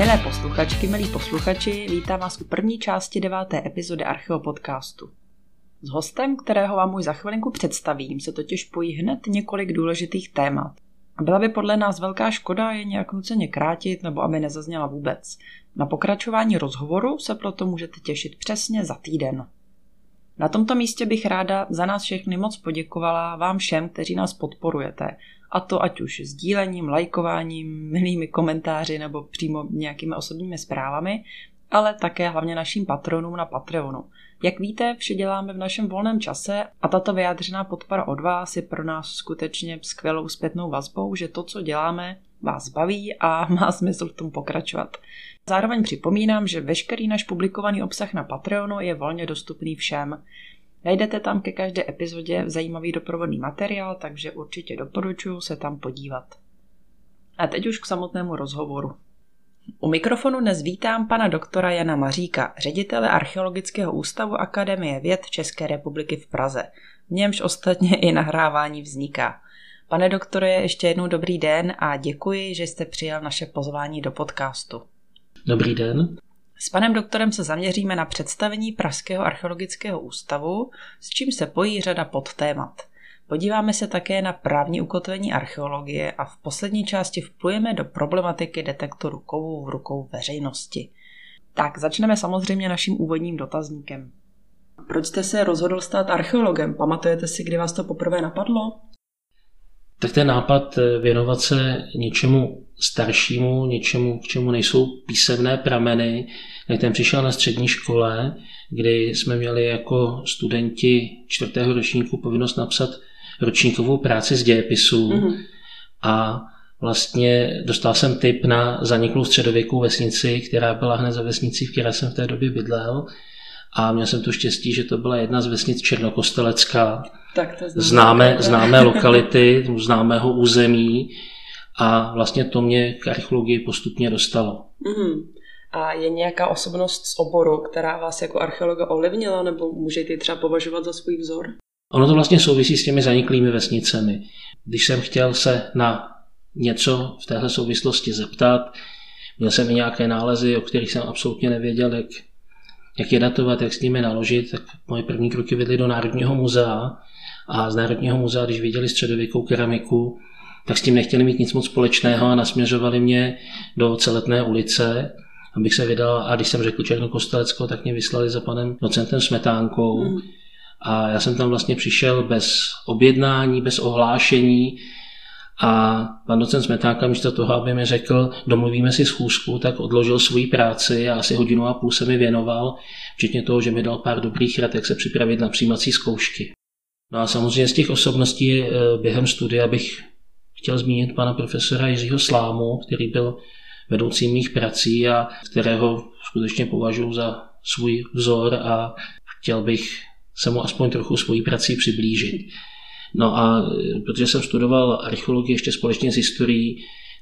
Milé posluchačky, milí posluchači, vítám vás u první části deváté epizody Archeo podcastu. S hostem, kterého vám už za chvilinku představím, se totiž pojí hned několik důležitých témat. A byla by podle nás velká škoda je nějak nuceně krátit nebo aby nezazněla vůbec. Na pokračování rozhovoru se proto můžete těšit přesně za týden. Na tomto místě bych ráda za nás všechny moc poděkovala vám všem, kteří nás podporujete. A to ať už sdílením, lajkováním, milými komentáři nebo přímo nějakými osobními zprávami, ale také hlavně našim patronům na Patreonu. Jak víte, vše děláme v našem volném čase a tato vyjádřená podpora od vás je pro nás skutečně skvělou zpětnou vazbou, že to, co děláme, vás baví a má smysl v tom pokračovat. Zároveň připomínám, že veškerý náš publikovaný obsah na Patreonu je volně dostupný všem. Najdete tam ke každé epizodě zajímavý doprovodný materiál, takže určitě doporučuji se tam podívat. A teď už k samotnému rozhovoru. U mikrofonu dnes vítám pana doktora Jana Maříka, ředitele Archeologického ústavu Akademie věd České republiky v Praze. V němž ostatně i nahrávání vzniká. Pane doktore, ještě jednou dobrý den a děkuji, že jste přijal naše pozvání do podcastu. Dobrý den. S panem doktorem se zaměříme na představení Pražského archeologického ústavu, s čím se pojí řada podtémat. Podíváme se také na právní ukotvení archeologie a v poslední části vplujeme do problematiky detektoru kovů v rukou veřejnosti. Tak, začneme samozřejmě naším úvodním dotazníkem. Proč jste se rozhodl stát archeologem? Pamatujete si, kdy vás to poprvé napadlo? Tak ten nápad eh, věnovat se něčemu staršímu, něčemu, k čemu nejsou písemné prameny, tak ten přišel na střední škole, kdy jsme měli jako studenti čtvrtého ročníku povinnost napsat ročníkovou práci z dějepisu. Mm-hmm. a vlastně dostal jsem tip na zaniklou středověkou vesnici, která byla hned za vesnicí, v které jsem v té době bydlel. A měl jsem tu štěstí, že to byla jedna z vesnic Černokostelecká, tak to známe, známé lokality, známého území a vlastně to mě k archeologii postupně dostalo. Mm-hmm. A je nějaká osobnost z oboru, která vás jako archeologa ovlivnila, nebo můžete ji třeba považovat za svůj vzor? Ono to vlastně souvisí s těmi zaniklými vesnicemi. Když jsem chtěl se na něco v téhle souvislosti zeptat, měl jsem i nějaké nálezy, o kterých jsem absolutně nevěděl, jak, jak je datovat, jak s nimi naložit, tak moje první kroky vedly do Národního muzea a z Národního muzea, když viděli středověkou keramiku, tak s tím nechtěli mít nic moc společného a nasměřovali mě do celetné ulice, abych se vydal a když jsem řekl Černokostelecko, tak mě vyslali za panem docentem Smetánkou. Mm. A já jsem tam vlastně přišel bez objednání, bez ohlášení a pan docent Smetánka místo toho, aby mi řekl, domluvíme si schůzku, tak odložil svoji práci a asi hodinu a půl se mi věnoval, včetně toho, že mi dal pár dobrých rad, jak se připravit na přijímací zkoušky. No a samozřejmě z těch osobností eh, během studia bych chtěl zmínit pana profesora Jiřího Slámu, který byl vedoucím mých prací a kterého skutečně považuji za svůj vzor a chtěl bych se mu aspoň trochu svojí prací přiblížit. No a eh, protože jsem studoval archeologii ještě společně s historií,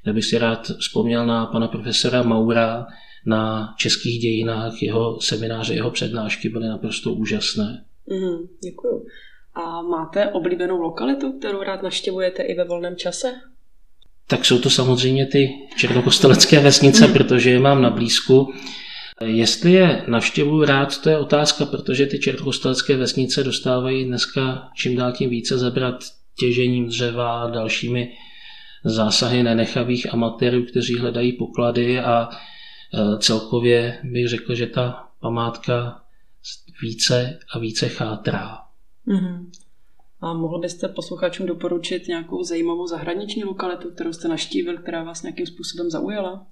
tak bych si rád vzpomněl na pana profesora Maura, na českých dějinách, jeho semináře, jeho přednášky byly naprosto úžasné. Mm, děkuju. A máte oblíbenou lokalitu, kterou rád navštěvujete i ve volném čase? Tak jsou to samozřejmě ty černokostelecké vesnice, protože je mám na blízku. Jestli je navštěvuju rád, to je otázka, protože ty černokostelecké vesnice dostávají dneska čím dál tím více zabrat těžením dřeva a dalšími zásahy nenechavých amatérů, kteří hledají poklady a e, celkově bych řekl, že ta památka více a více chátrá. Mm-hmm. A mohl byste posluchačům doporučit nějakou zajímavou zahraniční lokalitu, kterou jste naštívil, která vás nějakým způsobem zaujala?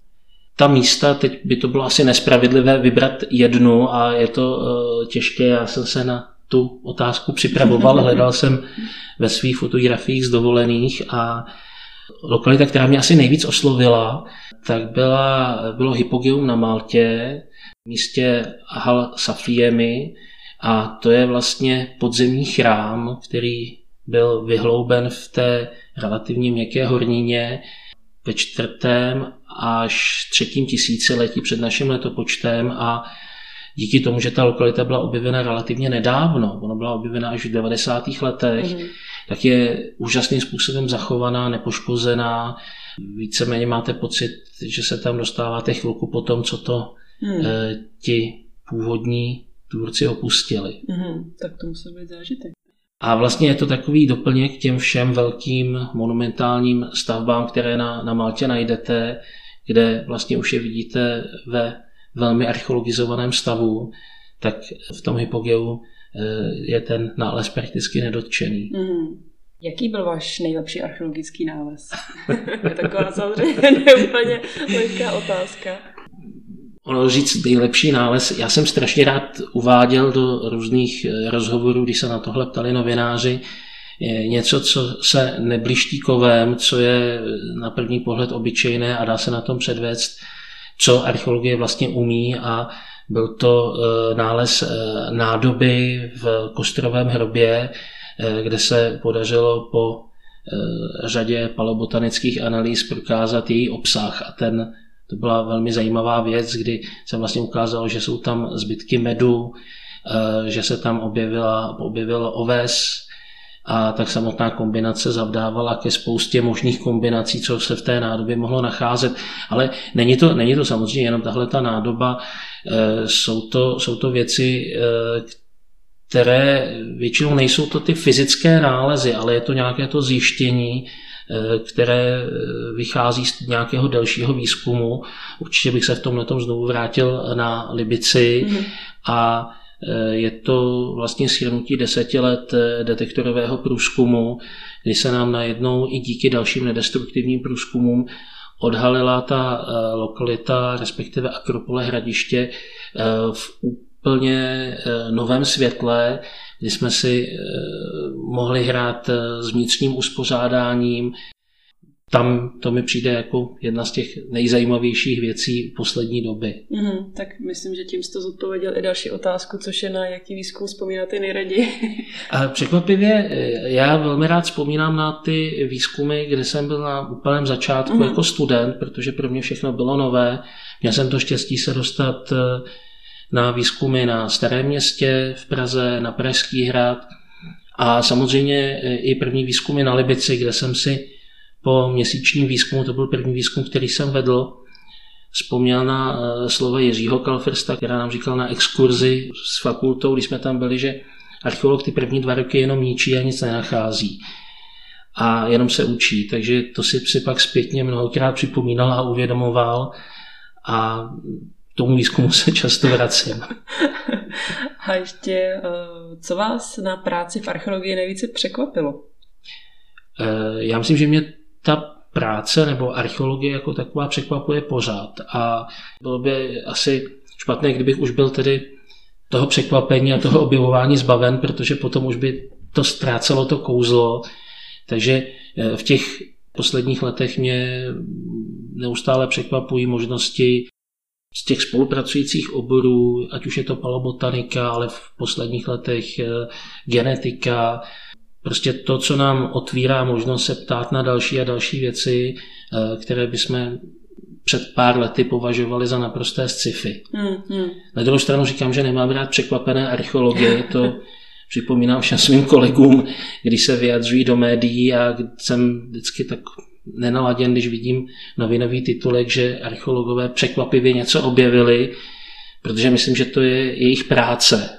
Ta místa, teď by to bylo asi nespravedlivé vybrat jednu a je to uh, těžké. Já jsem se na tu otázku připravoval, hledal jsem ve svých fotografiích z dovolených a lokalita, která mě asi nejvíc oslovila, tak byla, bylo Hypogeum na Maltě, v místě Hal Safiemi, a to je vlastně podzemní chrám, který byl vyhlouben v té relativně měkké hornině ve čtvrtém až třetím tisíciletí před naším letopočtem a díky tomu, že ta lokalita byla objevena relativně nedávno, ona byla objevena až v 90. letech, mm. tak je úžasným způsobem zachovaná, nepoškozená, víceméně máte pocit, že se tam dostáváte chvilku po tom, co to eh, ti původní tvůrci opustili. Hmm, tak to musí být zážitek. A vlastně je to takový doplněk těm všem velkým monumentálním stavbám, které na, na Maltě najdete, kde vlastně už je vidíte ve velmi archeologizovaném stavu, tak v tom hypogeu eh, je ten nález prakticky nedotčený. Mm. Jaký byl váš nejlepší archeologický nález? je taková samozřejmě neúplně lehká otázka. Ono říct nejlepší nález, já jsem strašně rád uváděl do různých eh, rozhovorů, když se na tohle ptali novináři, něco, co se nebliští kovem, co je na první pohled obyčejné a dá se na tom předvést, co archeologie vlastně umí. A byl to eh, nález eh, nádoby v Kostrovém hrobě, eh, kde se podařilo po řadě palobotanických analýz prokázat její obsah a ten to byla velmi zajímavá věc, kdy se vlastně ukázalo, že jsou tam zbytky medu, že se tam objevila, objevil oves, a tak samotná kombinace zavdávala ke spoustě možných kombinací, co se v té nádobě mohlo nacházet. Ale není to, není to samozřejmě jenom tahle ta nádoba, e, jsou to, jsou to věci, e, které většinou nejsou to ty fyzické nálezy, ale je to nějaké to zjištění, které vychází z nějakého delšího výzkumu. Určitě bych se v tomhle znovu vrátil na Libici mm. a Eh, je to vlastně shrnutí deseti let eh, detektorového průzkumu, kdy se nám najednou i díky dalším nedestruktivním průzkumům odhalila ta eh, lokalita, respektive Akropole hradiště v úplně novém světle, kdy jsme si mohli hrát s vnitřním uspořádáním, tam to mi přijde jako jedna z těch nejzajímavějších věcí poslední doby. Mm, tak myslím, že tím jste zodpověděl i další otázku, což je na jaký výzkum vzpomínáte nejraději. A překvapivě, já velmi rád vzpomínám na ty výzkumy, kde jsem byl na úplném začátku mm. jako student, protože pro mě všechno bylo nové. Měl jsem to štěstí se dostat eh, na výzkumy na Starém městě v Praze, na Pražský hrad a samozřejmě eh, i první výzkumy na Libici, kde jsem si po měsíčním výzkumu, to byl první výzkum, který jsem vedl, vzpomněl na eh, slova Jiřího Kalfersta, která nám říkal na exkurzi s fakultou, když jsme tam byli, že archeolog ty první dva roky jenom ničí a nic nenachází. A jenom se učí, takže to si, si pak zpětně mnohokrát připomínal a uvědomoval a tomu výzkumu se často vracím. A ještě, eh, co vás na práci v archeologii nejvíce překvapilo? Eh, já myslím, že mě ta práce nebo archeologie jako taková překvapuje pořád a bylo by asi špatné, kdybych už byl tedy toho překvapení a toho objevování zbaven, protože potom už by to ztrácelo to kouzlo. Takže eh, v těch posledních letech mě neustále překvapují možnosti z těch spolupracujících oborů, ať už je to palobotanika, ale v posledních letech eh, genetika, prostě to, co nám otvírá možnost se ptát na další a další věci, eh, které bychom před pár lety považovali za naprosté sci-fi. Hmm, hmm. Na druhou stranu říkám, že nemám rád překvapené archeologie, to připomínám všem svým kolegům, když se vyjadřují do médií a jsem vždycky tak nenaladěn, když vidím novinový titulek, že archeologové překvapivě něco objevili, protože myslím, že to je jejich práce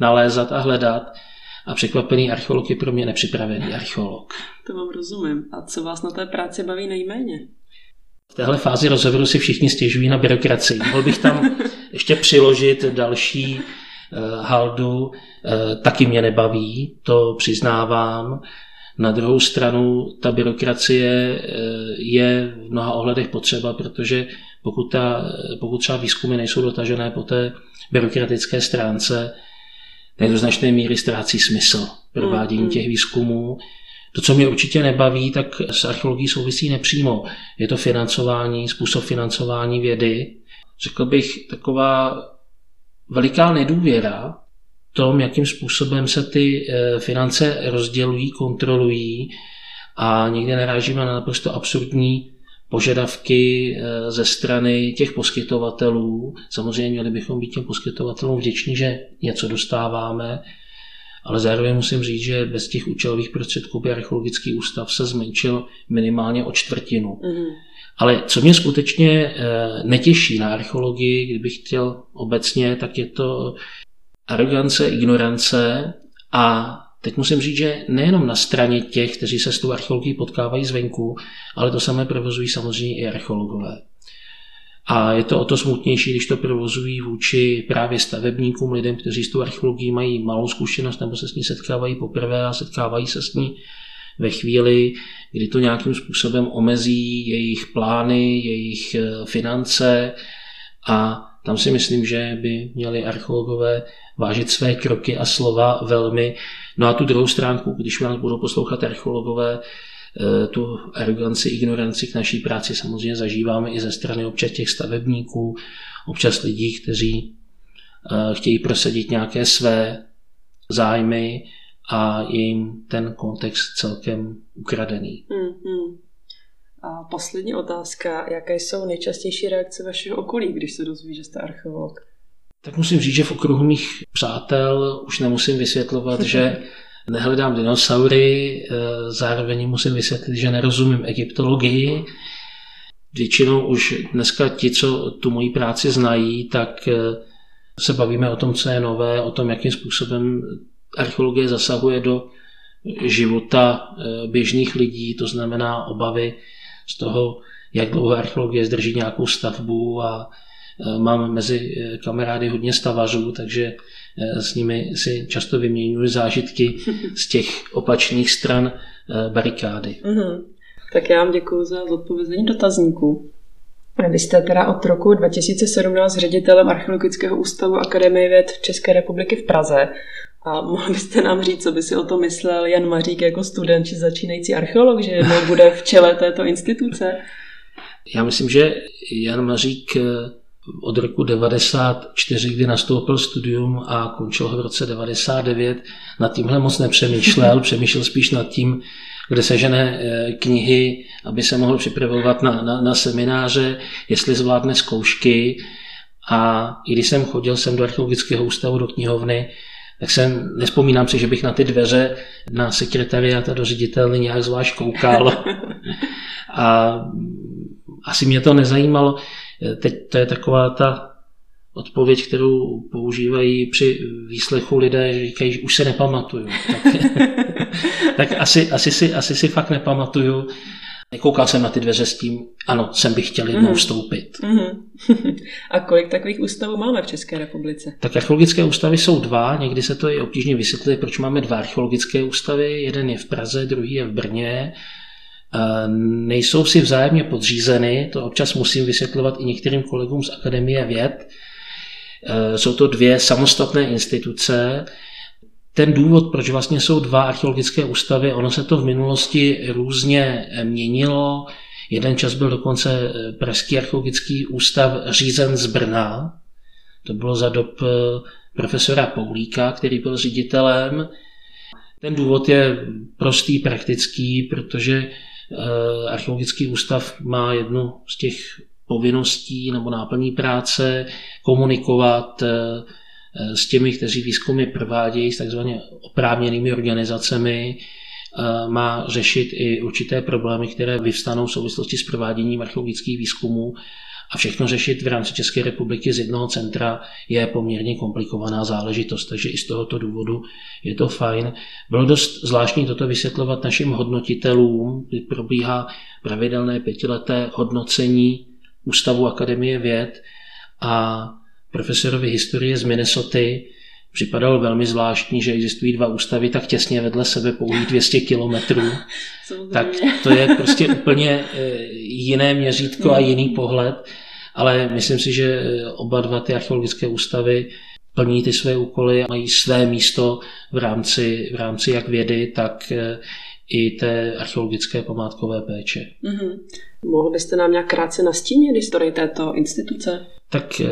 nalézat a hledat a překvapený archeolog je pro mě nepřipravený archeolog. To vám rozumím. A co vás na té práci baví nejméně? V téhle fázi rozhovoru si všichni stěžují na byrokracii. Mohl bych tam ještě přiložit další uh, haldu. Uh, taky mě nebaví, to přiznávám. Na druhou stranu ta byrokracie uh, je v mnoha ohledech potřeba, protože pokud, ta, pokud třeba výzkumy nejsou dotažené po té byrokratické stránce, tak do značné míry ztrácí smysl provádění mm, mm. těch výzkumů. To, co mě určitě nebaví, tak s archeologií souvisí nepřímo. Je to financování, způsob financování vědy. Řekl bych, taková veliká nedůvěra tom, jakým způsobem se ty eh, finance rozdělují, kontrolují a někde narážíme na naprosto absurdní požadavky eh, ze strany těch poskytovatelů. Samozřejmě měli bychom být těm poskytovatelům vděční, že něco dostáváme, ale zároveň musím říct, že bez těch účelových prostředků by archeologický ústav se zmenšil minimálně o čtvrtinu. Mm. Ale co mě skutečně eh, netěší na archeologii, kdybych chtěl obecně, tak je to arogance, ignorance a teď musím říct, že nejenom na straně těch, kteří se s tou archeologií potkávají zvenku, ale to samé provozují samozřejmě i archeologové. A je to o to smutnější, když to provozují vůči právě stavebníkům, lidem, kteří s tou archeologií mají malou zkušenost nebo se s ní setkávají poprvé a setkávají se s ní ve chvíli, kdy to nějakým způsobem omezí jejich plány, jejich eh, finance a tam si myslím, že by měli archeologové vážit své kroky a slova velmi. No a tu druhou stránku, když nás budou poslouchat archeologové, eh, tu aroganci, ignoranci k naší práci samozřejmě zažíváme i ze strany občas těch stavebníků, občas lidí, kteří eh, chtějí prosadit nějaké své zájmy a je jim ten kontext celkem ukradený. Mm-hmm. A poslední otázka, jaké jsou nejčastější reakce vašeho okolí, když se dozví, že jste archeolog? Tak musím říct, že v okruhu mých přátel už nemusím vysvětlovat, že nehledám dinosaury, eh, zároveň musím vysvětlit, že nerozumím egyptologii. Většinou už dneska ti, co tu moji práci znají, tak eh, se bavíme o tom, co je nové, o tom, jakým způsobem archeologie zasahuje do života eh, běžných lidí, to znamená obavy z toho, jak dlouho archeologie zdrží nějakou stavbu a eh, mám mezi eh, kamarády hodně stavařů, takže s nimi si často vyměňuji zážitky z těch opačných stran barikády. Mm-hmm. Tak já vám děkuji za odpovězení dotazníků. Vy jste teda od roku 2017 ředitelem Archeologického ústavu Akademie věd České republiky v Praze. A mohl byste nám říct, co by si o to myslel Jan Mařík jako student či začínající archeolog, že jednou bude v čele této instituce? Já myslím, že Jan Mařík eh, od roku 94, kdy nastoupil studium a končil v roce 99, nad tímhle moc nepřemýšlel, přemýšlel spíš nad tím, kde sežene eh, knihy, aby se mohl připravovat na, na, na semináře, jestli zvládne zkoušky. A i když jsem chodil sem do archeologického ústavu, do knihovny, tak jsem, nespomínám si, že bych na ty dveře na sekretariát a do ředitelny nějak zvlášť koukal. a asi mě to nezajímalo. Teď to je taková ta odpověď, kterou používají při výslechu lidé, že říkají, že už se nepamatuju. Tak, tak asi, asi, si, asi si fakt nepamatuju. Nekoukal jsem na ty dveře s tím, ano, sem bych chtěl jednou mhm. vstoupit. Mm-hmm. A kolik takových ústavů máme v České republice? Tak archeologické ústavy jsou dva, někdy se to i obtížně vysvětluje, proč máme dva archeologické ústavy, jeden je v Praze, druhý je v Brně. Nejsou si vzájemně podřízeny, to občas musím vysvětlovat i některým kolegům z Akademie věd. Jsou to dvě samostatné instituce, ten důvod, proč vlastně jsou dva archeologické ústavy, ono se to v minulosti různě měnilo. Jeden čas byl dokonce eh, Pražský archeologický ústav řízen z Brna. To bylo za dob eh, profesora Poulíka, který byl ředitelem. Ten důvod je prostý, praktický, protože eh, archeologický ústav má jednu z těch povinností nebo náplní práce komunikovat s těmi, kteří výzkumy provádějí s takzvaně oprávněnými organizacemi, eh, má řešit i určité problémy, které vyvstanou v souvislosti s prováděním archeologických výzkumů a všechno řešit v rámci České republiky z jednoho centra je poměrně komplikovaná záležitost, takže i z tohoto důvodu je to fajn. Bylo dost zvláštní toto vysvětlovat našim hodnotitelům, kdy probíhá pravidelné pětileté hodnocení Ústavu Akademie věd a profesorovi historie z Minnesota. Připadalo velmi zvláštní, že existují dva ústavy tak těsně vedle sebe pouhých 200 kilometrů. tak to je prostě úplně eh, jiné měřítko a jiný pohled, ale myslím si, že oba dva ty archeologické ústavy plní ty své úkoly a mají své místo v rámci, v rámci jak vědy, tak eh, i té archeologické památkové péče. Mm-hmm. Mohl byste nám nějak krátce nastínit historii této instituce? Tak eh,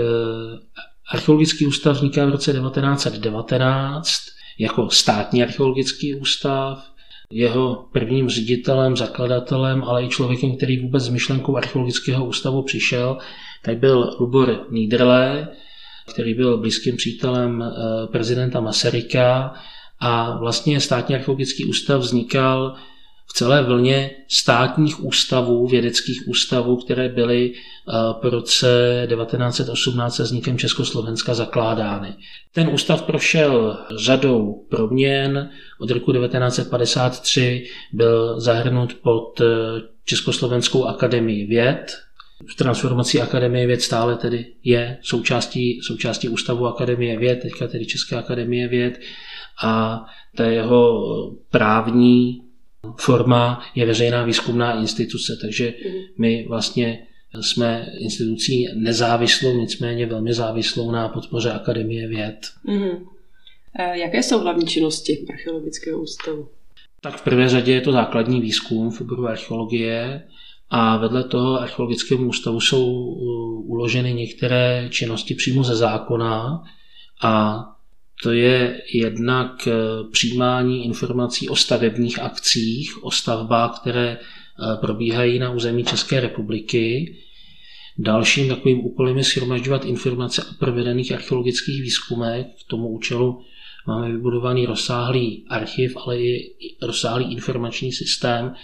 archeologický ústav vzniká v roce 1919 jako státní archeologický ústav. Jeho prvním ředitelem, zakladatelem, ale i člověkem, který vůbec s myšlenkou archeologického ústavu přišel, tak byl Lubor Niederle, který byl blízkým přítelem eh, prezidenta Masaryka a vlastně státní archeologický ústav vznikal v celé vlně státních ústavů, vědeckých ústavů, které byly eh, po roce 1918 se vznikem Československa zakládány. Ten ústav prošel řadou proměn. Od roku 1953 byl zahrnut pod eh, Československou akademii věd. V transformací Akademie věd stále tedy je součástí, součástí Ústavu Akademie věd, teďka tedy České akademie věd a ta jeho právní forma je veřejná výzkumná instituce, takže mhm. my vlastně jsme institucí nezávislou, nicméně velmi závislou na podpoře Akademie věd. Mm-hmm. Jaké jsou hlavní činnosti archeologického ústavu? Tak v prvé řadě je to základní výzkum v oboru archeologie a vedle toho archeologickému ústavu jsou uh, uloženy některé činnosti přímo ze zákona a to je jednak eh, přijímání informací o stavebních akcích, o stavbách, které eh, probíhají na území České republiky. Dalším takovým úkolem je shromažďovat informace o provedených archeologických výzkumech. K tomu účelu máme vybudovaný rozsáhlý archiv, ale i rozsáhlý informační systém,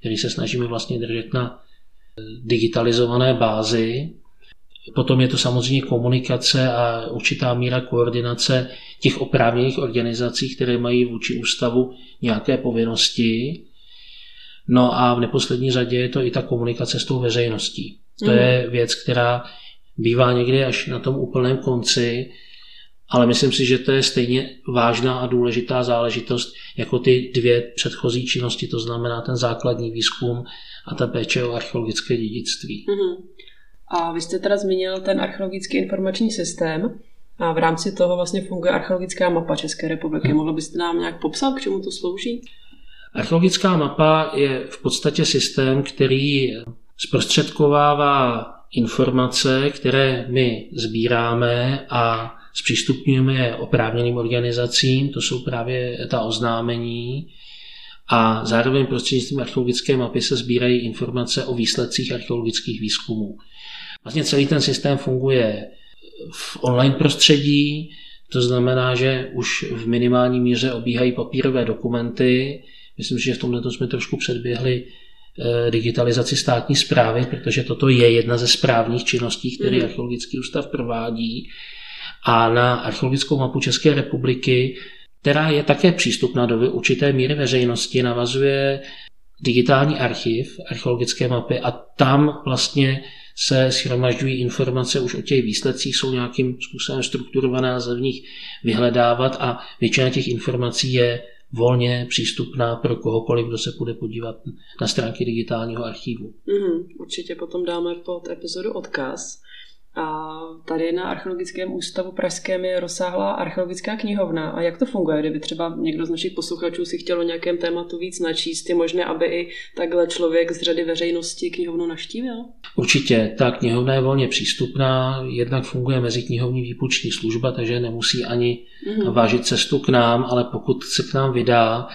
který se snažíme vlastně držet na eh, digitalizované bázi. Potom je to samozřejmě komunikace a určitá míra koordinace těch oprávněných organizací, které mají vůči ústavu nějaké povinnosti. No a v neposlední řadě je to i ta komunikace s tou veřejností. To mm. je věc, která bývá někdy až na tom úplném konci, ale myslím si, že to je stejně vážná a důležitá záležitost jako ty dvě předchozí činnosti, to znamená ten základní výzkum a ta péče o archeologické dědictví. Mm-hmm. A vy jste teda zmínil ten archeologický informační systém. A v rámci toho vlastně funguje archeologická mapa České republiky. Hmm. Mohl byste nám nějak popsat, k čemu to slouží? Archeologická mapa je v podstatě systém, který zprostředkovává informace, které my sbíráme a zpřístupňujeme je oprávněným organizacím, to jsou právě ta oznámení, a zároveň prostřednictvím archeologické mapy se sbírají informace o výsledcích archeologických výzkumů. Vlastně celý ten systém funguje v online prostředí, to znamená, že už v minimální míře obíhají papírové dokumenty. Myslím, že v tomto jsme trošku předběhli eh, digitalizaci státní zprávy, protože toto je jedna ze správních činností, které mm. archeologický ústav provádí. A na archeologickou mapu České republiky, která je také přístupná do určité míry veřejnosti, navazuje digitální archiv archeologické mapy a tam vlastně se shromažďují informace už o těch výsledcích, jsou nějakým způsobem strukturované, lze v nich vyhledávat a většina těch informací je volně přístupná pro kohokoliv, kdo se bude podívat na stránky digitálního archivu. Mm, určitě potom dáme pod epizodu odkaz. A tady na Archeologickém ústavu Pražském je rozsáhlá archeologická knihovna. A jak to funguje, kdyby třeba někdo z našich posluchačů si chtěl o nějakém tématu víc načíst, je možné, aby i takhle člověk z řady veřejnosti knihovnu naštívil? Určitě, ta knihovna je volně přístupná, jednak funguje mezi knihovní výpuční služba, takže nemusí ani mm-hmm. vážit cestu k nám, ale pokud se k nám vydá,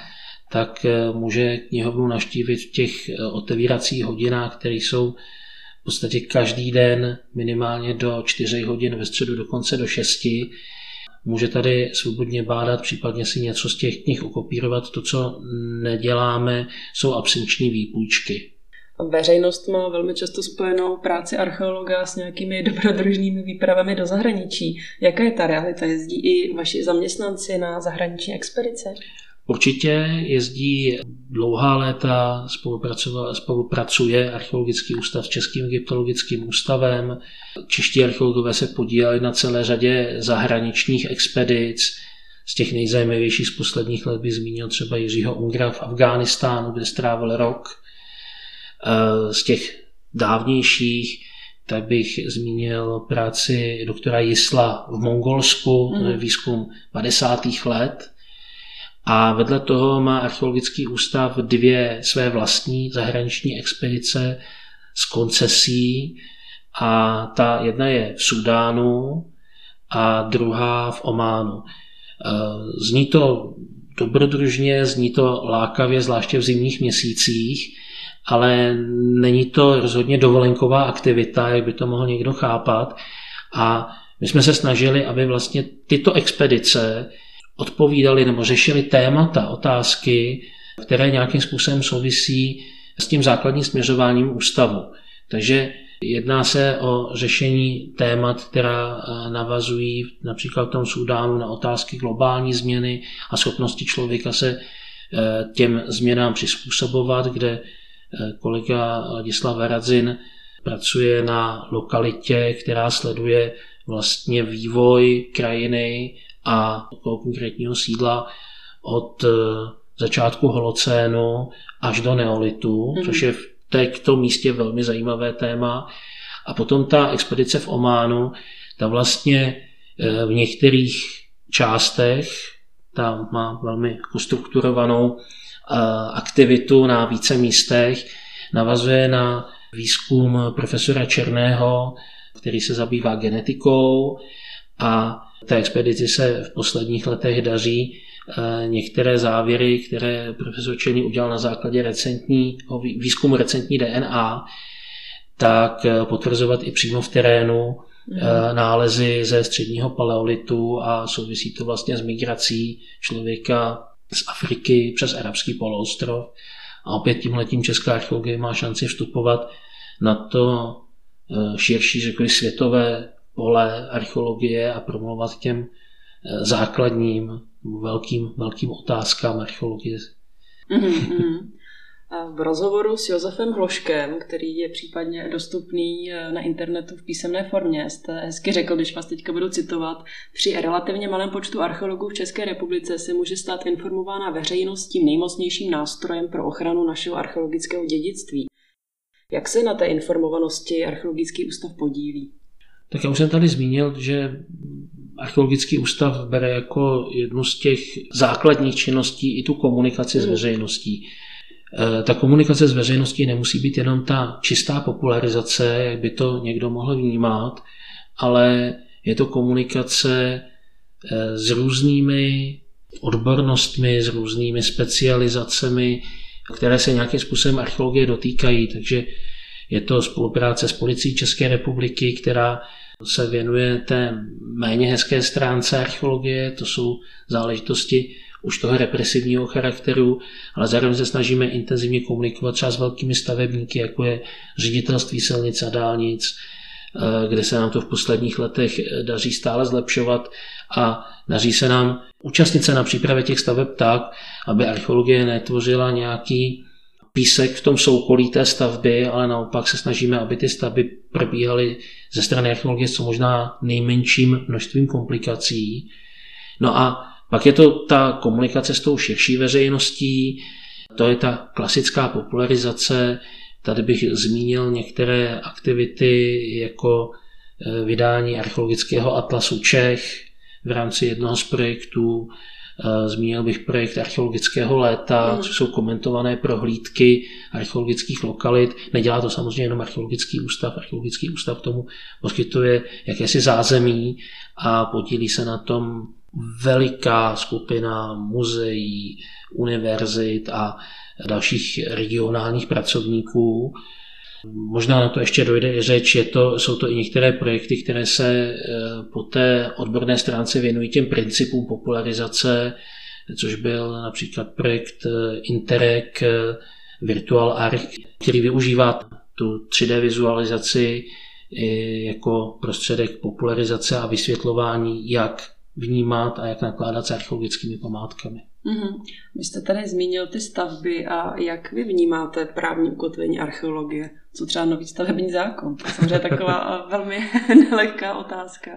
tak eh, může knihovnu naštívit v těch eh, otevíracích hodinách, které jsou podstatě každý den minimálně do 4 hodin, ve středu dokonce do 6. Může tady svobodně bádat, případně si něco z těch knih ukopírovat. To, co neděláme, jsou absenční výpůjčky. Veřejnost má velmi často spojenou práci archeologa s nějakými dobrodružnými výpravami do zahraničí. Jaká je ta realita? Jezdí i vaši zaměstnanci na zahraniční expedice? Určitě jezdí dlouhá léta, spolupracuje Archeologický ústav s Českým egyptologickým ústavem. Čeští archeologové se podíleli na celé řadě zahraničních expedic. Z těch nejzajímavějších z posledních let bych zmínil třeba Jiřího Ungra v Afghánistánu, kde strávil rok. Eh, z těch dávnějších tak bych zmínil práci doktora Jisla v Mongolsku, mhm. výzkum 50. let a vedle toho má archeologický ústav dvě své vlastní zahraniční expedice s koncesí a ta jedna je v Sudánu a druhá v Ománu. E, zní to dobrodružně, zní to lákavě, zvláště v zimních měsících, ale není to rozhodně dovolenková aktivita, jak by to mohl někdo chápat. A my jsme se snažili, aby vlastně tyto expedice odpovídali nebo řešili témata, otázky, které nějakým způsobem souvisí s tím základním směřováním ústavu. Takže jedná se o řešení témat, která eh, navazují například v tom Sudánu na otázky globální změny a schopnosti člověka se eh, těm změnám přizpůsobovat, kde eh, kolega Ladislav Radzin pracuje na lokalitě, která sleduje vlastně vývoj krajiny a toho konkrétního sídla od začátku holocénu až do neolitu, mm-hmm. což je v tom místě velmi zajímavé téma. A potom ta expedice v Ománu, ta vlastně eh, v některých částech, ta má velmi strukturovanou eh, aktivitu na více místech, navazuje na výzkum profesora Černého, který se zabývá genetikou a té expedici se v posledních letech daří Eh, některé závěry, které profesor Černý udělal na základě recentního výzkumu recentní DNA, tak eh, potvrzovat i přímo v terénu mm. nálezy ze středního paleolitu a souvisí to vlastně s migrací člověka z Afriky přes arabský poloostrov. A opět tímhletím česká archeologie má šanci vstupovat na to širší, řekli, světové pole archeologie a promluvat těm základním velkým, velkým otázkám archeologie. Mm-hmm. V rozhovoru s Josefem Hloškem, který je případně dostupný eh, na internetu v písemné formě, jste hezky řekl, když vás teďka budu citovat, při relativně malém počtu archeologů v České republice se může stát informována veřejnost tím nejmocnějším nástrojem pro ochranu našeho archeologického dědictví. Jak se na té informovanosti archeologický ústav podílí? Tak já už jsem tady zmínil, že archeologický ústav bere jako jednu z těch základních činností i tu komunikaci s hmm. veřejností. E, ta komunikace s veřejností nemusí být jenom ta čistá popularizace, jak by to někdo mohl vnímat, ale je to komunikace e, s různými odbornostmi, s různými specializacemi, které se nějakým způsobem archeologie dotýkají. Takže je to spolupráce s policií České republiky, která se věnuje té méně hezké stránce archeologie, to jsou záležitosti už toho represivního charakteru, ale zároveň se snažíme intenzivně komunikovat třeba s velkými stavebníky, jako je ředitelství silnic a dálnic, eh, kde se nám to v posledních letech eh, daří stále zlepšovat a daří se nám účastnit se na přípravě těch staveb tak, aby archeologie netvořila nějaký písek v tom soukolí té stavby, ale naopak se snažíme, aby ty stavby probíhaly ze strany archeologie co možná nejmenším množstvím komplikací. No a pak je to ta komunikace s tou širší veřejností, to je ta klasická popularizace. Tady bych zmínil některé aktivity jako eh, vydání archeologického atlasu Čech v rámci jednoho z projektů, zmínil bych projekt archeologického léta, mm. což jsou komentované prohlídky archeologických lokalit. Nedělá to samozřejmě jenom archeologický ústav. Archeologický ústav tomu poskytuje jakési zázemí a podílí se na tom veliká skupina muzeí, univerzit a dalších regionálních pracovníků. Možná na to ještě dojde i řeč, je to, jsou to i některé projekty, které se eh, po té odborné stránce věnují těm principům popularizace, což byl například projekt eh, Interreg eh, Virtual Arc, který využívá tu 3D vizualizaci jako prostředek popularizace a vysvětlování, jak vnímat a jak nakládat s archeologickými památkami. Mm-hmm. Vy jste tady zmínil ty stavby a jak vy vnímáte právní ukotvení archeologie? Co třeba nový stavební zákon? To je samozřejmě taková velmi nelehká otázka.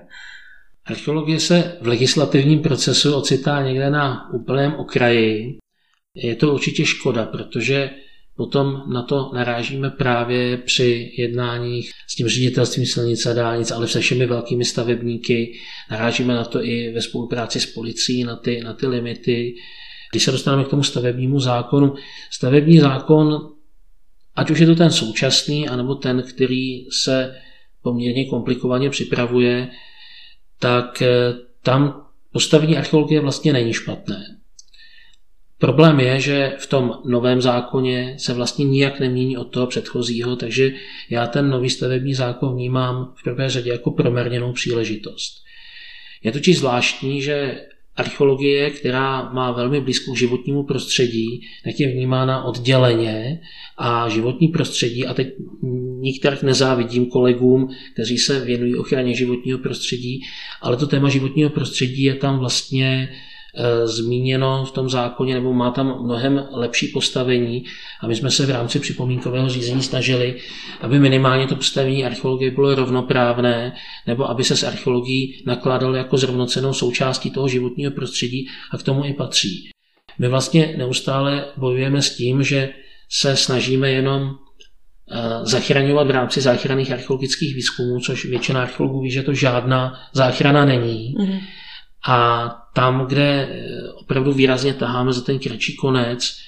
Archeologie se v legislativním procesu ocitá někde na úplném okraji. Je to určitě škoda, protože potom na to narážíme právě při jednáních s tím ředitelstvím silnic a dálnic, ale se všemi velkými stavebníky. Narážíme na to i ve spolupráci s policií, na ty, na ty limity. Když se dostaneme k tomu stavebnímu zákonu, stavební zákon, ať už je to ten současný, anebo ten, který se poměrně komplikovaně připravuje, tak eh, tam postavení archeologie vlastně není špatné. Problém je, že v tom novém zákoně se vlastně nijak nemění od toho předchozího, takže já ten nový stavební zákon vnímám v prvé řadě jako proměrněnou příležitost. Je totiž zvláštní, že archeologie, která má velmi blízko k životnímu prostředí, tak je vnímána odděleně a životní prostředí, a teď nikterak nezávidím kolegům, kteří se věnují ochraně životního prostředí, ale to téma životního prostředí je tam vlastně zmíněno v tom zákoně, nebo má tam mnohem lepší postavení. A my jsme se v rámci připomínkového řízení snažili, aby minimálně to postavení archeologie bylo rovnoprávné, nebo aby se s archeologií nakládalo jako s rovnocenou součástí toho životního prostředí a k tomu i patří. My vlastně neustále bojujeme s tím, že se snažíme jenom eh, zachraňovat v rámci záchranných archeologických výzkumů, což většina archeologů ví, že to žádná záchrana není. Mm-hmm. A tam, kde eh, opravdu výrazně taháme za ten kratší konec,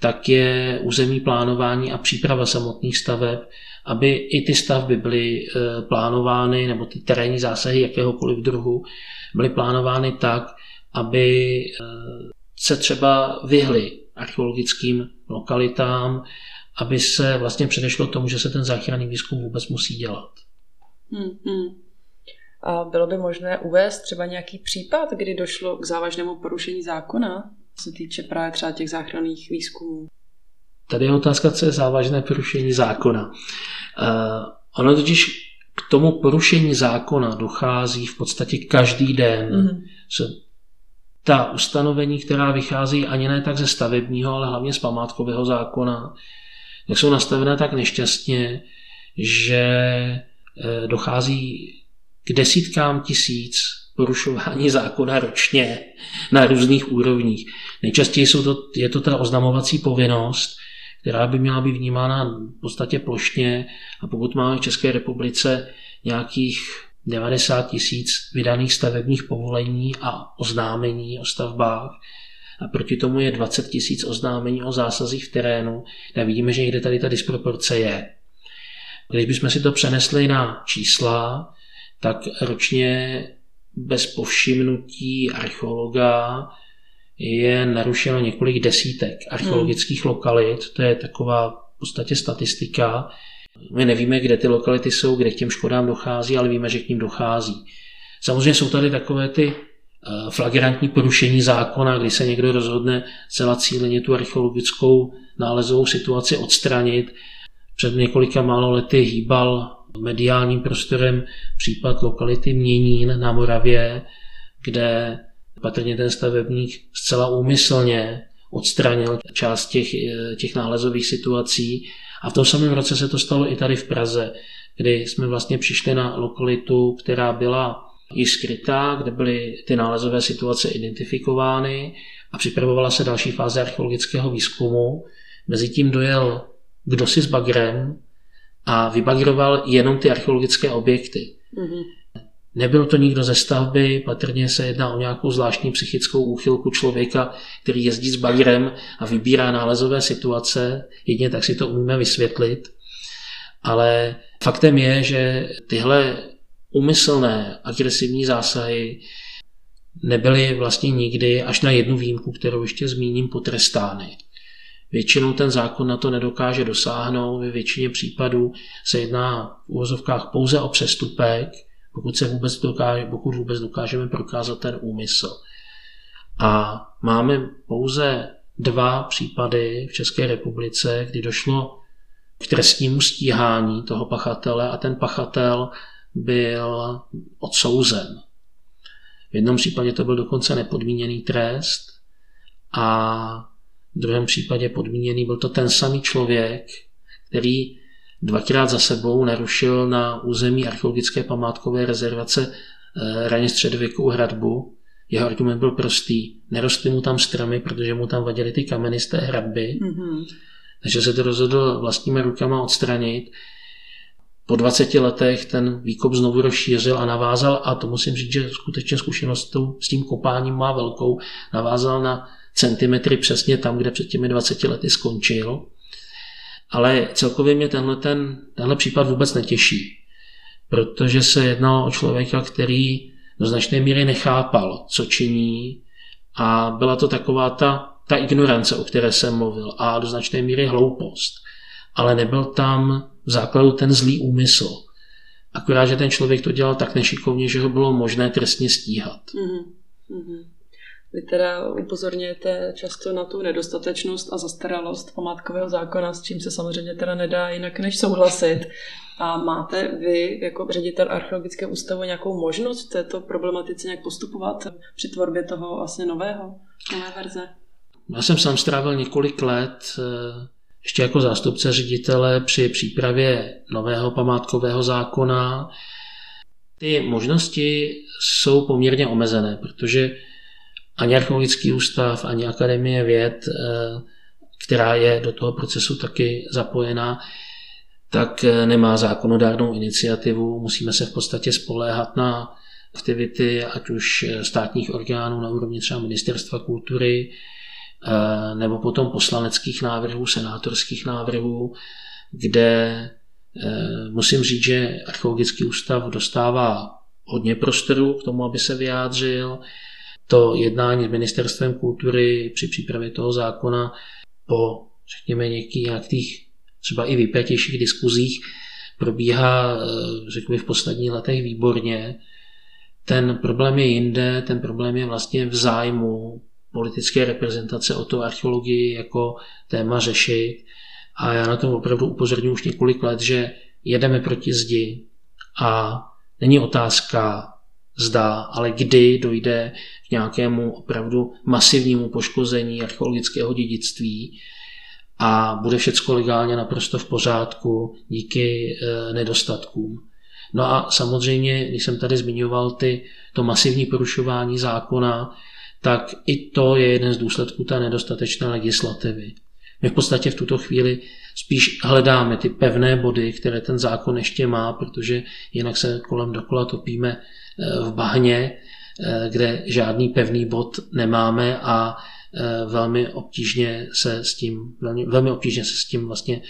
tak je územní plánování a příprava samotných staveb, aby i ty stavby byly eh, plánovány, nebo ty terénní zásahy jakéhokoliv druhu, byly plánovány tak, aby eh, se třeba vyhly archeologickým lokalitám, aby se vlastně předešlo tomu, že se ten záchranný výzkum vůbec musí dělat. Hmm, hmm. A bylo by možné uvést třeba nějaký případ, kdy došlo k závažnému porušení zákona, co se týče právě třeba těch záchranných výzkumů? Tady je otázka, co je závažné porušení zákona. Uh, ono totiž k tomu porušení zákona dochází v podstatě každý den. Mm-hmm. Ta ustanovení, která vychází ani ne tak ze stavebního, ale hlavně z památkového zákona, tak jsou nastavené tak nešťastně, že eh, dochází k desítkám tisíc porušování zákona ročně na různých úrovních. Nejčastěji jsou to, je to ta oznamovací povinnost, která by měla být vnímána v podstatě plošně a pokud máme v České republice nějakých 90 tisíc vydaných stavebních povolení a oznámení o stavbách a proti tomu je 20 tisíc oznámení o zásazích v terénu, tak vidíme, že někde tady ta disproporce je. Když bychom si to přenesli na čísla, tak ročně bez povšimnutí archeologa je narušeno několik desítek archeologických hmm. lokalit. To je taková v podstatě statistika. My nevíme, kde ty lokality jsou, kde k těm škodám dochází, ale víme, že k ním dochází. Samozřejmě jsou tady takové ty eh, flagrantní porušení zákona, kdy se někdo rozhodne celá cíleně tu archeologickou nálezovou situaci odstranit. Před několika málo lety hýbal mediálním prostorem případ lokality Měnín na Moravě, kde patrně ten stavebník zcela úmyslně odstranil část těch, těch nálezových situací. A v tom samém roce se to stalo i tady v Praze, kdy jsme vlastně přišli na lokalitu, která byla již skrytá, kde byly ty nálezové situace identifikovány a připravovala se další fáze archeologického výzkumu. Mezitím dojel kdo si s bagrem a vybagroval jenom ty archeologické objekty. Mm-hmm. Nebyl to nikdo ze stavby, patrně se jedná o nějakou zvláštní psychickou úchylku člověka, který jezdí s bagrem a vybírá nálezové situace, jedině tak si to umíme vysvětlit. Ale faktem je, že tyhle umyslné agresivní zásahy nebyly vlastně nikdy, až na jednu výjimku, kterou ještě zmíním, potrestány. Většinou ten zákon na to nedokáže dosáhnout, ve většině případů se jedná v úvozovkách pouze o přestupek, pokud, se vůbec dokáže, pokud vůbec dokážeme prokázat ten úmysl. A máme pouze dva případy v České republice, kdy došlo k trestnímu stíhání toho pachatele a ten pachatel byl odsouzen. V jednom případě to byl dokonce nepodmíněný trest a v druhém případě podmíněný byl to ten samý člověk, který dvakrát za sebou narušil na území archeologické památkové rezervace eh, raně středověkou hradbu. Jeho argument byl prostý. Nerostly mu tam stromy, protože mu tam vadily ty kameny z té hradby. Mm-hmm. Takže se to rozhodl vlastními rukama odstranit. Po 20 letech ten výkop znovu rozšířil a navázal, a to musím říct, že skutečně zkušenost s tím kopáním má velkou, navázal na centimetry přesně tam, kde před těmi 20 lety skončil. Ale celkově mě tenhle, ten, tenhle případ vůbec netěší, protože se jednalo o člověka, který do značné míry nechápal, co činí a byla to taková ta, ta ignorance, o které jsem mluvil a do značné míry hloupost. Ale nebyl tam v základu ten zlý úmysl. Akorát, že ten člověk to dělal tak nešikovně, že ho bylo možné trestně stíhat. Mm-hmm. Vy teda upozorňujete často na tu nedostatečnost a zastaralost památkového zákona, s čím se samozřejmě teda nedá jinak než souhlasit. A máte vy jako ředitel archeologického ústavu nějakou možnost v této problematice nějak postupovat při tvorbě toho vlastně nového, nové verze? Já jsem sám strávil několik let eh, ještě jako zástupce ředitele při přípravě nového památkového zákona. Ty možnosti jsou poměrně omezené, protože ani archeologický ústav, ani akademie věd, eh, která je do toho procesu taky zapojená, tak eh, nemá zákonodárnou iniciativu. Musíme se v podstatě spoléhat na aktivity, ať už eh, státních orgánů na úrovni třeba ministerstva kultury, nebo potom poslaneckých návrhů, senátorských návrhů, kde musím říct, že archeologický ústav dostává hodně prostoru k tomu, aby se vyjádřil to jednání s ministerstvem kultury při přípravě toho zákona po, řekněme, nějakých třeba i vypjatějších diskuzích probíhá, eh, řekl bych, v posledních letech výborně. Ten problém je jinde, ten problém je vlastně v zájmu politické reprezentace o to archeologii jako téma řešit. A já na tom opravdu upozorňuji už několik let, že jedeme proti zdi a není otázka zda, ale kdy dojde k nějakému opravdu masivnímu poškození archeologického dědictví a bude všecko legálně naprosto v pořádku díky e, nedostatkům. No a samozřejmě, když jsem tady zmiňoval ty, to masivní porušování zákona, tak i to je jeden z důsledků té nedostatečné legislativy. My v podstatě v tuto chvíli spíš hledáme ty pevné body, které ten zákon ještě má, protože jinak se kolem dokola topíme eh, v bahně, eh, kde žádný pevný bod nemáme a eh, velmi obtížně se s tím, velmi, obtížně se s tím vlastně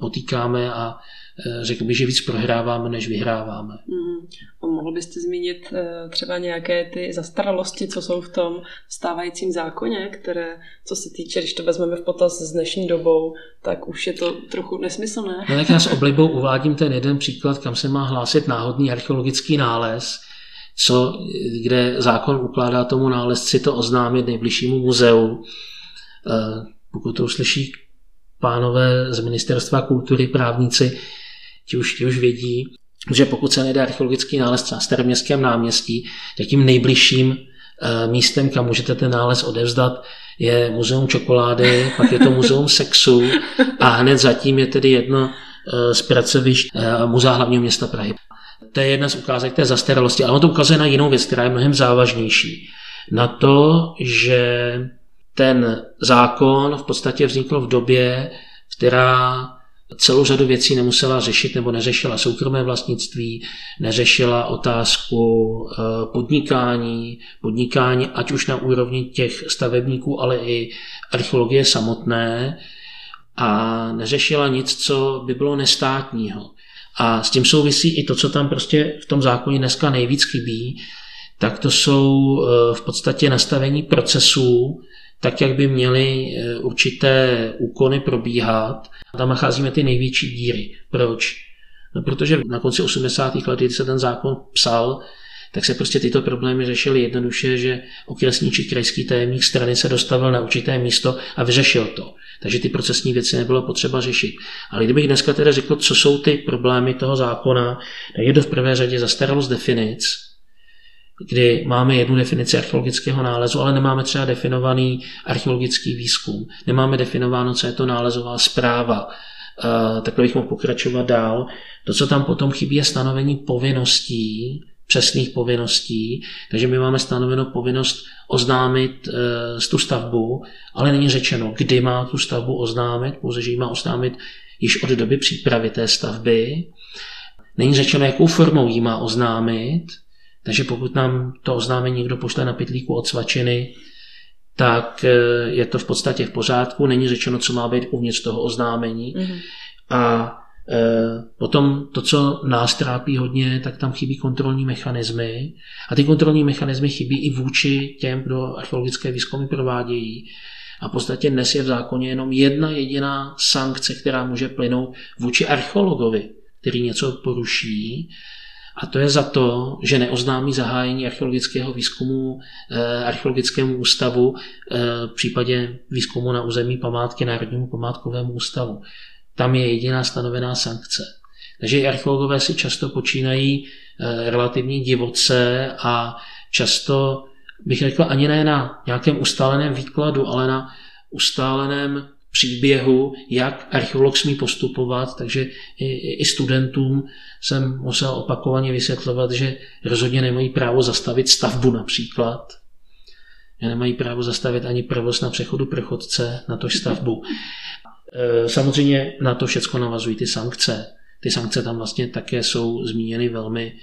potýkáme a Eh, řekl bych, že víc prohráváme, než vyhráváme. Mm. Mohl byste zmínit eh, třeba nějaké ty zastaralosti, co jsou v tom stávajícím zákoně, které, co se týče, když to vezmeme v potaz s dnešní dobou, tak už je to trochu nesmyslné. No tak já s oblibou uvádím ten jeden příklad, kam se má hlásit náhodný archeologický nález, co, kde zákon ukládá tomu nálezci to oznámit nejbližšímu muzeu. Eh, pokud to uslyší pánové z Ministerstva kultury, právníci, ti už, ti už vědí, že pokud se nejde archeologický nález na staroměstském náměstí, tak tím nejbližším eh, místem, kam můžete ten nález odevzdat, je muzeum čokolády, pak je to muzeum sexu a hned zatím je tedy jedno eh, z pracovišť eh, Muzea hlavního města Prahy. To je jedna z ukázek té zastaralosti, ale ono to ukazuje na jinou věc, která je mnohem závažnější. Na to, že ten zákon v podstatě vznikl v době, která celou řadu věcí nemusela řešit nebo neřešila soukromé vlastnictví, neřešila otázku eh, podnikání, podnikání ať už na úrovni těch stavebníků, ale i archeologie samotné a neřešila nic, co by bylo nestátního. A s tím souvisí i to, co tam prostě v tom zákoně dneska nejvíc chybí, tak to jsou eh, v podstatě nastavení procesů, tak, jak by měly eh, určité úkony probíhat. Tam nacházíme ty největší díry. Proč? No, protože na konci 80. let, kdy se ten zákon psal, tak se prostě tyto problémy řešily jednoduše, že okresní či krajský tajemník strany se dostavil na určité místo a vyřešil to. Takže ty procesní věci nebylo potřeba řešit. Ale kdybych dneska teda řekl, co jsou ty problémy toho zákona, tak je to v prvé řadě zastaralost definic, kdy máme jednu definici archeologického nálezu, ale nemáme třeba definovaný archeologický výzkum. Nemáme definováno, co je to nálezová zpráva. Eh, takhle bych mohl pokračovat dál. To, co tam potom chybí, je stanovení povinností, přesných povinností. Takže my máme stanoveno povinnost oznámit e, tu stavbu, ale není řečeno, kdy má tu stavbu oznámit, pouze, že ji má oznámit již od doby přípravy té stavby. Není řečeno, jakou formou ji má oznámit, takže pokud nám to oznámení někdo pošle na pytlíku od svačiny, tak eh, je to v podstatě v pořádku, není řečeno, co má být uvnitř toho oznámení. Mm-hmm. A e, potom to, co nás trápí hodně, tak tam chybí kontrolní mechanismy. A ty kontrolní mechanismy chybí i vůči těm, kdo archeologické výzkumy provádějí. A v podstatě dnes je v zákoně jenom jedna jediná sankce, která může plynout vůči archeologovi, který něco poruší A to je za to, že neoznámí zahájení archeologického výzkumu eh, archeologickému ústavu eh, v případě výzkumu na území památky Národnímu památkovému ústavu. Tam je jediná stanovená sankce. Takže archeologové si často počínají eh, relativně divoce a často bych řekl ani ne na nějakém ustáleném výkladu, ale na ustáleném příběhu, jak archeolog smí postupovat, takže i, studentům jsem musel opakovaně vysvětlovat, že rozhodně nemají právo zastavit stavbu například, že nemají právo zastavit ani provoz na přechodu prochodce na to stavbu. E, samozřejmě na to všechno navazují ty sankce. Ty sankce tam vlastně také jsou zmíněny velmi,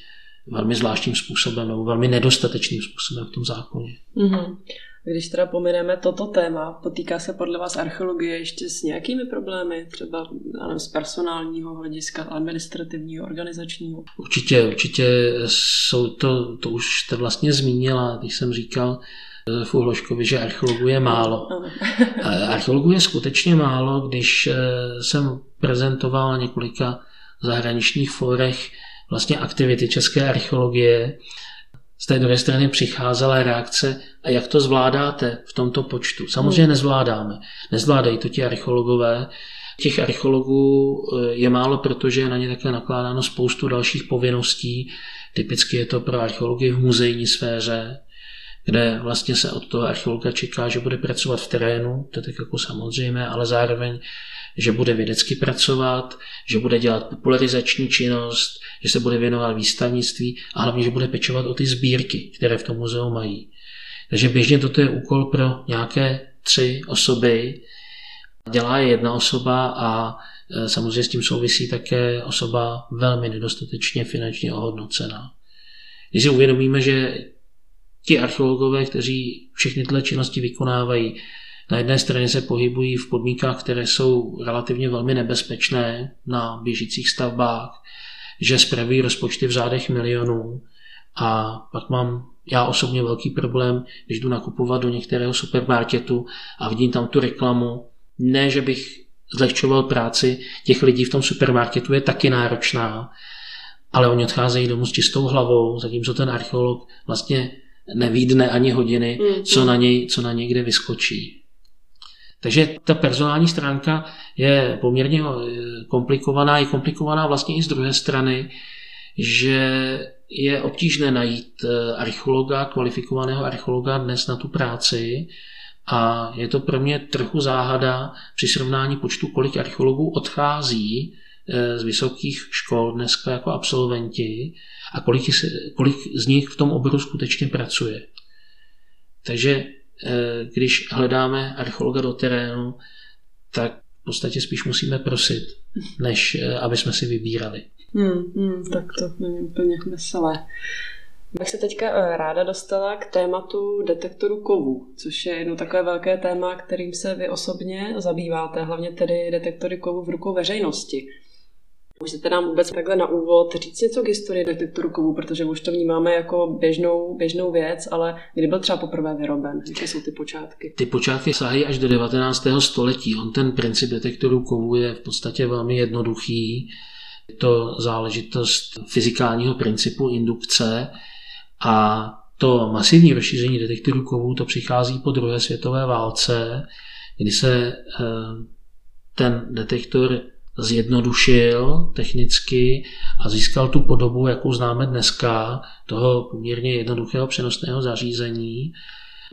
velmi zvláštním způsobem nebo velmi nedostatečným způsobem v tom zákoně. Mm-hmm. Když teda pomineme toto téma, potýká se podle vás archeologie ještě s nějakými problémy, třeba nevím, z personálního hlediska, administrativního, organizačního? Určitě, určitě jsou to, to už jste vlastně zmínila, když jsem říkal eh, v Uhloškovi, že archeologů je málo. archeologů je skutečně málo, když eh, jsem prezentoval na několika zahraničních fórech vlastně aktivity české archeologie, z té druhé strany přicházela reakce, a jak to zvládáte v tomto počtu? Samozřejmě hmm. nezvládáme. Nezvládají to ti archeologové. Těch archeologů eh, je málo, protože je na ně také nakládáno spoustu dalších povinností. Typicky je to pro archeologii v muzejní sféře, kde vlastně se od toho archeologa čeká, že bude pracovat v terénu, to je tak jako samozřejmé, ale zároveň, že bude vědecky pracovat, že bude dělat popularizační činnost, že se bude věnovat výstavnictví a hlavně, že bude pečovat o ty sbírky, které v tom muzeu mají. Takže běžně toto je úkol pro nějaké tři osoby. Dělá je jedna osoba a e, samozřejmě s tím souvisí také osoba velmi nedostatečně finančně ohodnocená. Když si uvědomíme, že ti archeologové, kteří všechny tyhle činnosti vykonávají, na jedné straně se pohybují v podmínkách, které jsou relativně velmi nebezpečné na běžících stavbách, že spravují rozpočty v řádech milionů a pak mám já osobně velký problém, když jdu nakupovat do některého supermarketu a vidím tam tu reklamu. Ne, že bych zlehčoval práci těch lidí v tom supermarketu, je taky náročná, ale oni odcházejí domů s čistou hlavou, zatímco ten archeolog vlastně neví dne ani hodiny, mm, co mm. na něj, co na něj kde vyskočí. Takže ta personální stránka je poměrně eh, komplikovaná, je komplikovaná vlastně i z druhé strany, že je obtížné najít eh, archeologa, kvalifikovaného archeologa dnes na tu práci a je to pro mě trochu záhada při srovnání počtu, kolik archeologů odchází z vysokých škol dneska jako absolventi a kolik, kolik z nich v tom oboru skutečně pracuje. Takže eh, když hledáme archeologa do terénu, tak v podstatě spíš musíme prosit, než aby jsme si vybírali. Hmm, hmm, tak to není úplně veselé. Bych se teďka eh, ráda dostala k tématu detektoru kovů, což je jedno takové velké téma, kterým se vy osobně zabýváte, hlavně tedy detektory kovů v rukou veřejnosti. Můžete nám vůbec takhle na úvod říct něco k historii detektoru kovů, protože už to vnímáme jako běžnou, běžnou věc, ale kdy byl třeba poprvé vyroben? Jaké jsou ty počátky? Ty počátky sahají až do 19. století. On ten princip detektoru kovů je v podstatě velmi jednoduchý. Je to záležitost fyzikálního principu indukce a to masivní rozšíření detektorů kovů to přichází po druhé světové válce, kdy se eh, ten detektor zjednodušil technicky a získal tu podobu, jakou známe dneska, toho poměrně jednoduchého přenosného zařízení.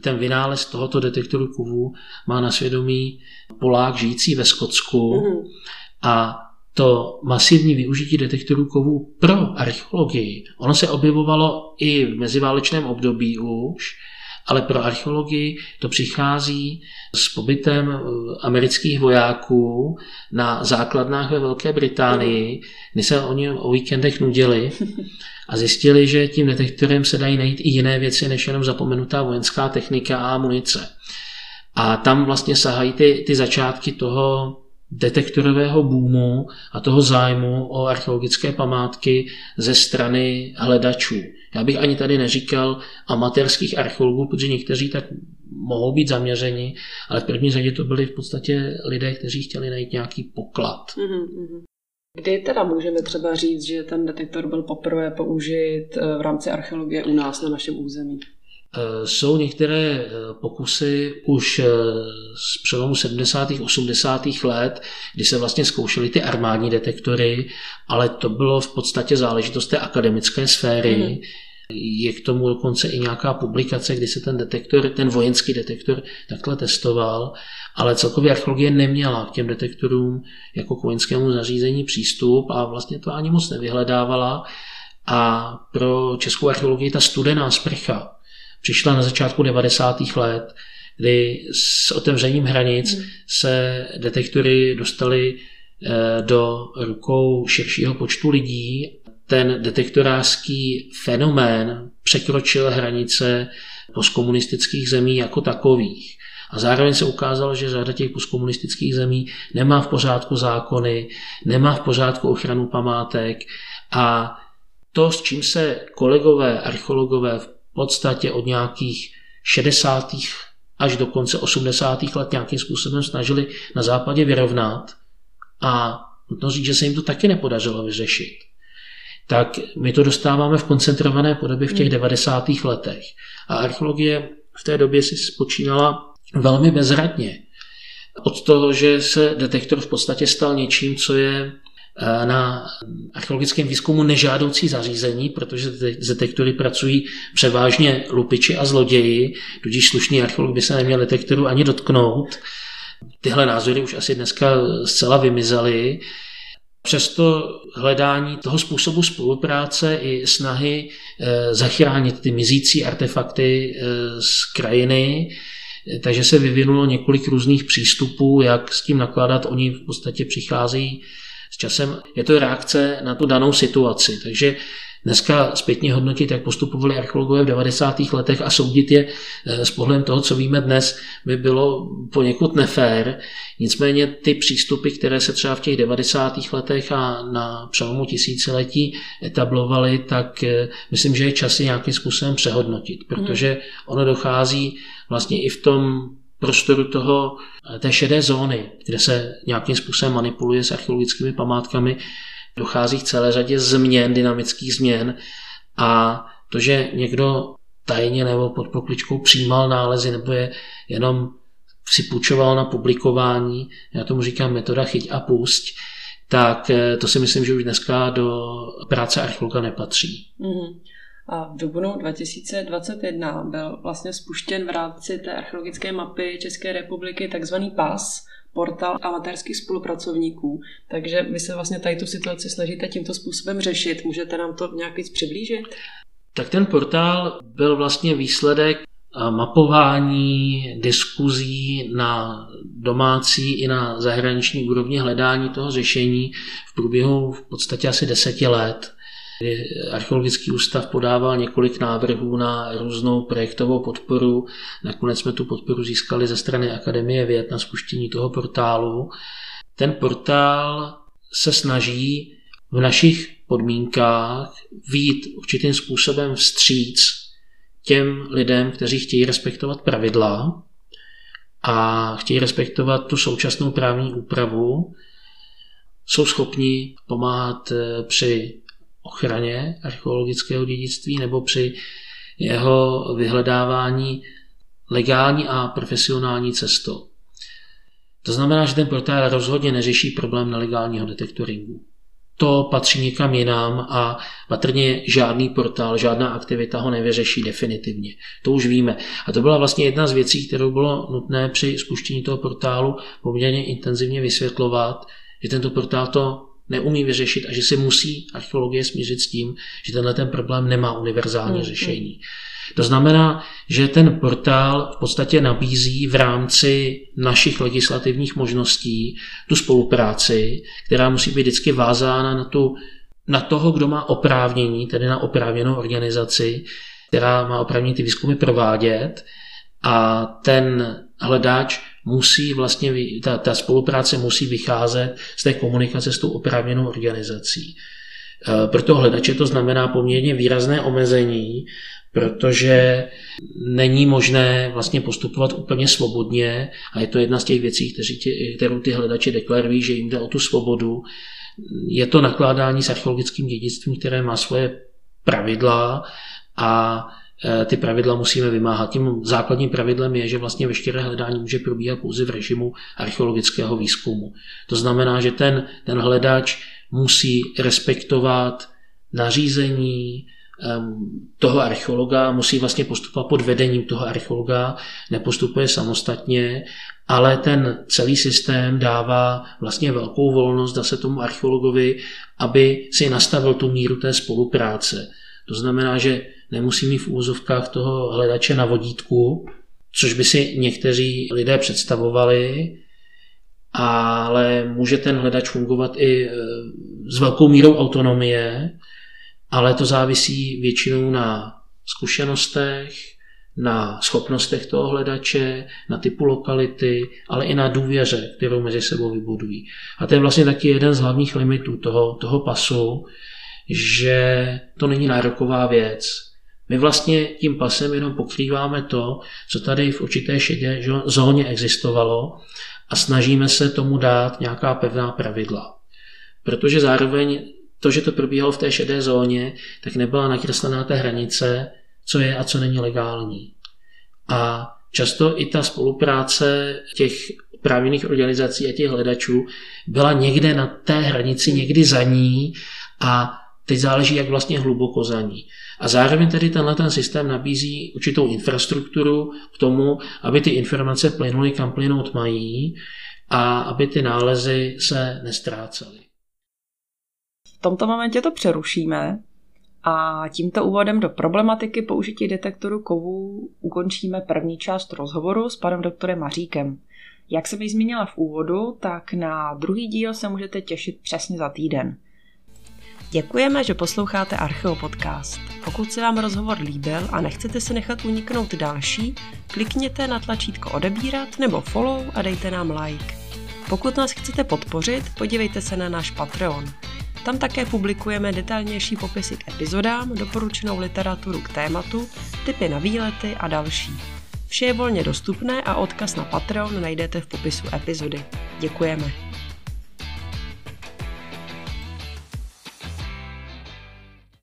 Ten vynález tohoto detektoru kovů má na svědomí Polák žijící ve Skotsku mm-hmm. a to masivní využití detektorů kovů pro archeologii, ono se objevovalo i v meziválečném období už, ale pro archeologii to přichází s pobytem eh, amerických vojáků na základnách ve Velké Británii, kdy se oni o víkendech nudili a zjistili, že tím detektorem se dají najít i jiné věci, než jenom zapomenutá vojenská technika a munice. A tam vlastně sahají ty, ty začátky toho detektorového boomu a toho zájmu o archeologické památky ze strany hledačů. Já bych ani tady neříkal amatérských archeologů, protože někteří tak mohou být zaměřeni, ale v první řadě to byli v podstatě lidé, kteří chtěli najít nějaký poklad. Mm-hmm. Kdy teda můžeme třeba říct, že ten detektor byl poprvé použit eh, v rámci archeologie u nás na našem území? Eh, jsou některé eh, pokusy už z přelomu 70. 80. let, kdy se vlastně zkoušely ty armádní detektory, ale to bylo v podstatě záležitost té akademické sféry. Mm. Je k tomu dokonce i nějaká publikace, kdy se ten detektor, ten vojenský detektor takhle testoval, ale celkově archeologie neměla k těm detektorům jako k vojenskému zařízení přístup a vlastně to ani moc nevyhledávala. A pro českou archeologii ta studená sprcha přišla na začátku 90. let, kdy s otevřením hranic hmm. se detektory dostaly eh, do rukou širšího počtu lidí ten detektorářský fenomén překročil hranice postkomunistických zemí jako takových. A zároveň se ukázalo, že řada těch postkomunistických zemí nemá v pořádku zákony, nemá v pořádku ochranu památek a to, s čím se kolegové archeologové v podstatě od nějakých 60. až do konce 80. let nějakým způsobem snažili na západě vyrovnat a nutno říct, že se jim to taky nepodařilo vyřešit tak my to dostáváme v koncentrované podobě v těch 90. Hmm. letech. A archeologie v té době si spočínala velmi bezradně. Od toho, že se detektor v podstatě stal něčím, co je na archeologickém výzkumu nežádoucí zařízení, protože detektory pracují převážně lupiči a zloději, tudíž slušný archeolog by se neměl detektoru ani dotknout. Tyhle názory už asi dneska zcela vymizely. Přesto hledání toho způsobu spolupráce i snahy eh, zachránit ty mizící artefakty eh, z krajiny, eh, takže se vyvinulo několik různých přístupů, jak s tím nakládat. Oni v podstatě přicházejí časem. Je to reakce na tu danou situaci. Takže dneska zpětně hodnotit, jak postupovali archeologové v 90. letech a soudit je s pohledem toho, co víme dnes, by bylo poněkud nefér. Nicméně ty přístupy, které se třeba v těch 90. letech a na přelomu tisíciletí etablovaly, tak eh, myslím, že je čas je nějakým způsobem přehodnotit, protože ono dochází vlastně i v tom prostoru toho, eh, té šedé zóny, kde se nějakým způsobem manipuluje s archeologickými památkami, dochází k celé řadě změn, dynamických změn a to, že někdo tajně nebo pod pokličkou přijímal nálezy nebo je jenom si půjčoval na publikování, já tomu říkám metoda chyť a pusť, tak eh, to si myslím, že už dneska do práce archeologa nepatří. Mm-hmm. A v dubnu 2021 byl vlastně spuštěn v rámci té archeologické mapy České republiky takzvaný PAS, portál amatérských spolupracovníků. Takže vy se vlastně tady tu situaci snažíte tímto způsobem řešit. Můžete nám to nějak víc přiblížit? Tak ten portál byl vlastně výsledek mapování, diskuzí na domácí i na zahraniční úrovni hledání toho řešení v průběhu v podstatě asi deseti let. Archeologický ústav podával několik návrhů na různou projektovou podporu. Nakonec jsme tu podporu získali ze strany Akademie věd na spuštění toho portálu. Ten portál se snaží v našich podmínkách výjít určitým způsobem vstříc těm lidem, kteří chtějí respektovat pravidla a chtějí respektovat tu současnou právní úpravu, jsou schopni pomáhat eh, při ochraně archeologického dědictví nebo při jeho vyhledávání legální a profesionální cestou. To znamená, že ten portál rozhodně neřeší problém nelegálního detektoringu to patří někam jinam a patrně žádný portál, žádná aktivita ho nevyřeší definitivně. To už víme. A to byla vlastně jedna z věcí, kterou bylo nutné při spuštění toho portálu poměrně intenzivně vysvětlovat, že tento portál to neumí vyřešit a že si musí archeologie smířit s tím, že tenhle ten problém nemá univerzální hmm. řešení. To znamená, že ten portál v podstatě nabízí v rámci našich legislativních možností tu spolupráci, která musí být vždycky vázána na, tu, na toho, kdo má oprávnění, tedy na oprávněnou organizaci, která má oprávnění ty výzkumy provádět a ten hledáč musí vlastně, ta, ta spolupráce musí vycházet z té komunikace s tou oprávněnou organizací. E, pro toho hledače to znamená poměrně výrazné omezení protože není možné vlastně postupovat úplně svobodně a je to jedna z těch věcí, tě, kterou ty hledači deklarují, že jim jde o tu svobodu, je to nakládání s archeologickým dědictvím, které má svoje pravidla a ty pravidla musíme vymáhat. Tím základním pravidlem je, že vlastně veškeré hledání může probíhat pouze v režimu archeologického výzkumu. To znamená, že ten, ten hledač musí respektovat nařízení, toho archeologa musí vlastně postupovat pod vedením toho archeologa, nepostupuje samostatně, ale ten celý systém dává vlastně velkou volnost, dá se tomu archeologovi, aby si nastavil tu míru té spolupráce. To znamená, že nemusí mít v úzovkách toho hledače na vodítku, což by si někteří lidé představovali, ale může ten hledač fungovat i e, s velkou mírou autonomie, ale to závisí většinou na zkušenostech, na schopnostech toho hledače, na typu lokality, ale i na důvěře, kterou mezi sebou vybudují. A to je vlastně taky jeden z hlavních limitů toho, toho pasu, že to není nároková věc. My vlastně tím pasem jenom pokrýváme to, co tady v určité šedé zóně existovalo a snažíme se tomu dát nějaká pevná pravidla. Protože zároveň to, že to probíhalo v té šedé zóně, tak nebyla nakreslená ta hranice, co je a co není legální. A často i ta spolupráce těch právních organizací a těch hledačů byla někde na té hranici, někdy za ní a teď záleží, jak vlastně hluboko za ní. A zároveň tedy tenhle ten systém nabízí určitou infrastrukturu k tomu, aby ty informace plynuly kam plynout mají a aby ty nálezy se nestrácely tomto momentě to přerušíme a tímto úvodem do problematiky použití detektoru kovů ukončíme první část rozhovoru s panem doktorem Maříkem. Jak jsem ji zmínila v úvodu, tak na druhý díl se můžete těšit přesně za týden. Děkujeme, že posloucháte Archeo Podcast. Pokud se vám rozhovor líbil a nechcete se nechat uniknout další, klikněte na tlačítko odebírat nebo follow a dejte nám like. Pokud nás chcete podpořit, podívejte se na náš Patreon. Tam také publikujeme detailnější popisy k epizodám, doporučenou literaturu k tématu, typy na výlety a další. Vše je volně dostupné a odkaz na Patreon najdete v popisu epizody. Děkujeme.